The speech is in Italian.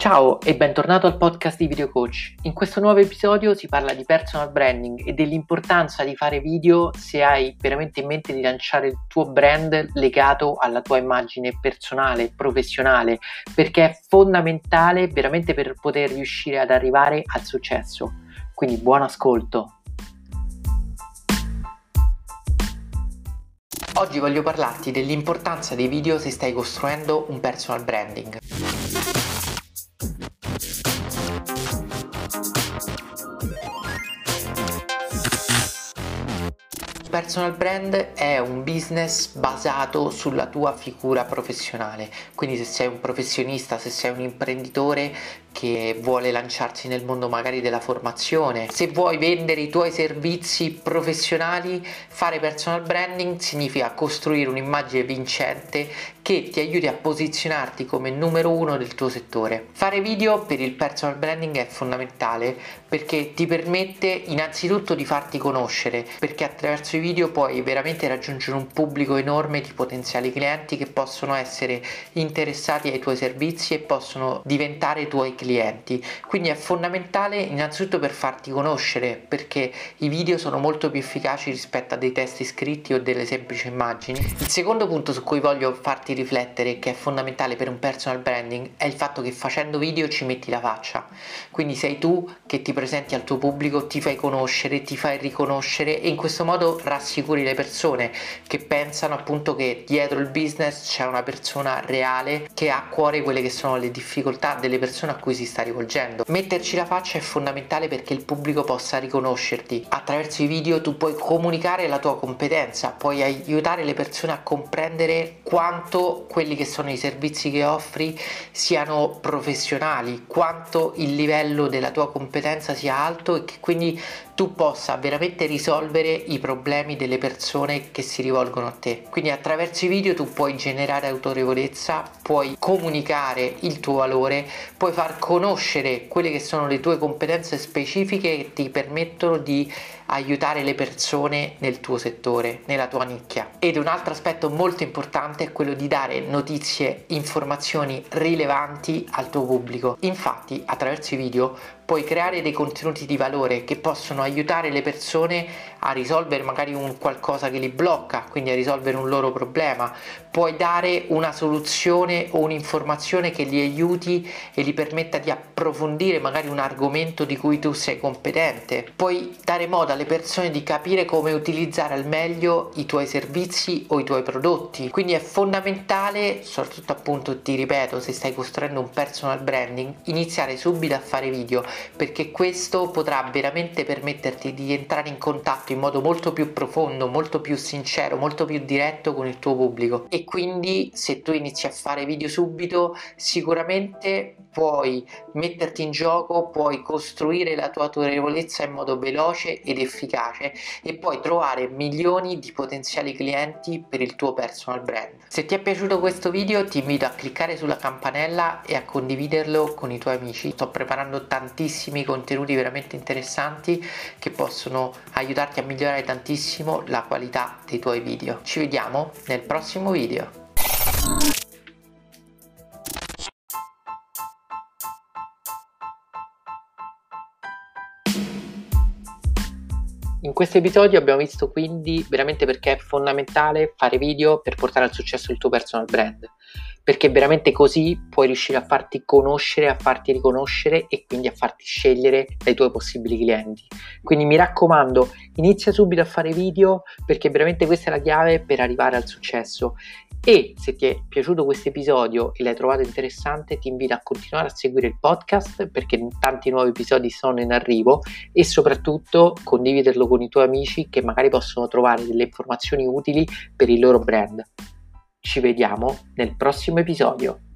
Ciao e bentornato al podcast di Video Coach. In questo nuovo episodio si parla di personal branding e dell'importanza di fare video se hai veramente in mente di lanciare il tuo brand legato alla tua immagine personale, professionale, perché è fondamentale veramente per poter riuscire ad arrivare al successo. Quindi buon ascolto. Oggi voglio parlarti dell'importanza dei video se stai costruendo un personal branding. Personal brand è un business basato sulla tua figura professionale, quindi se sei un professionista, se sei un imprenditore che vuole lanciarsi nel mondo magari della formazione, se vuoi vendere i tuoi servizi professionali, fare personal branding significa costruire un'immagine vincente che ti aiuti a posizionarti come numero uno del tuo settore. Fare video per il personal branding è fondamentale perché ti permette innanzitutto di farti conoscere, perché attraverso i video puoi veramente raggiungere un pubblico enorme di potenziali clienti che possono essere interessati ai tuoi servizi e possono diventare tuoi clienti. Quindi è fondamentale innanzitutto per farti conoscere perché i video sono molto più efficaci rispetto a dei testi scritti o delle semplici immagini. Il secondo punto su cui voglio farti riflettere che è fondamentale per un personal branding è il fatto che facendo video ci metti la faccia. Quindi sei tu che ti presenti al tuo pubblico, ti fai conoscere, ti fai riconoscere e in questo modo rassicuri le persone che pensano appunto che dietro il business c'è una persona reale che ha a cuore quelle che sono le difficoltà delle persone a cui si sta rivolgendo. Metterci la faccia è fondamentale perché il pubblico possa riconoscerti. Attraverso i video tu puoi comunicare la tua competenza, puoi aiutare le persone a comprendere quanto quelli che sono i servizi che offri siano professionali, quanto il livello della tua competenza sia alto e che quindi tu possa veramente risolvere i problemi delle persone che si rivolgono a te. Quindi attraverso i video tu puoi generare autorevolezza, puoi comunicare il tuo valore, puoi far conoscere quelle che sono le tue competenze specifiche che ti permettono di aiutare le persone nel tuo settore, nella tua nicchia. Ed un altro aspetto molto importante è quello di dare notizie, informazioni rilevanti al tuo pubblico. Infatti, attraverso i video puoi creare dei contenuti di valore che possono aiutare le persone a risolvere magari un qualcosa che li blocca, quindi a risolvere un loro problema. Puoi dare una soluzione o un'informazione che li aiuti e li permetta di approfondire magari un argomento di cui tu sei competente. Puoi dare modo alle persone di capire come utilizzare al meglio i tuoi servizi o i tuoi prodotti. Quindi è fondamentale, soprattutto appunto ti ripeto, se stai costruendo un personal branding, iniziare subito a fare video perché questo potrà veramente permetterti di entrare in contatto in modo molto più profondo, molto più sincero, molto più diretto con il tuo pubblico e quindi se tu inizi a fare video subito sicuramente puoi metterti in gioco, puoi costruire la tua autorevolezza in modo veloce ed efficace e puoi trovare milioni di potenziali clienti per il tuo personal brand. Se ti è piaciuto questo video ti invito a cliccare sulla campanella e a condividerlo con i tuoi amici. Sto preparando tantissimi contenuti veramente interessanti che possono aiutarti a migliorare tantissimo la qualità dei tuoi video. Ci vediamo nel prossimo video. In questo episodio abbiamo visto quindi veramente perché è fondamentale fare video per portare al successo il tuo personal brand, perché veramente così puoi riuscire a farti conoscere, a farti riconoscere e quindi a farti scegliere dai tuoi possibili clienti. Quindi mi raccomando, inizia subito a fare video perché veramente questa è la chiave per arrivare al successo e se ti è piaciuto questo episodio e l'hai trovato interessante, ti invito a continuare a seguire il podcast perché tanti nuovi episodi sono in arrivo e soprattutto condividerlo con i tuoi amici che magari possono trovare delle informazioni utili per il loro brand. Ci vediamo nel prossimo episodio.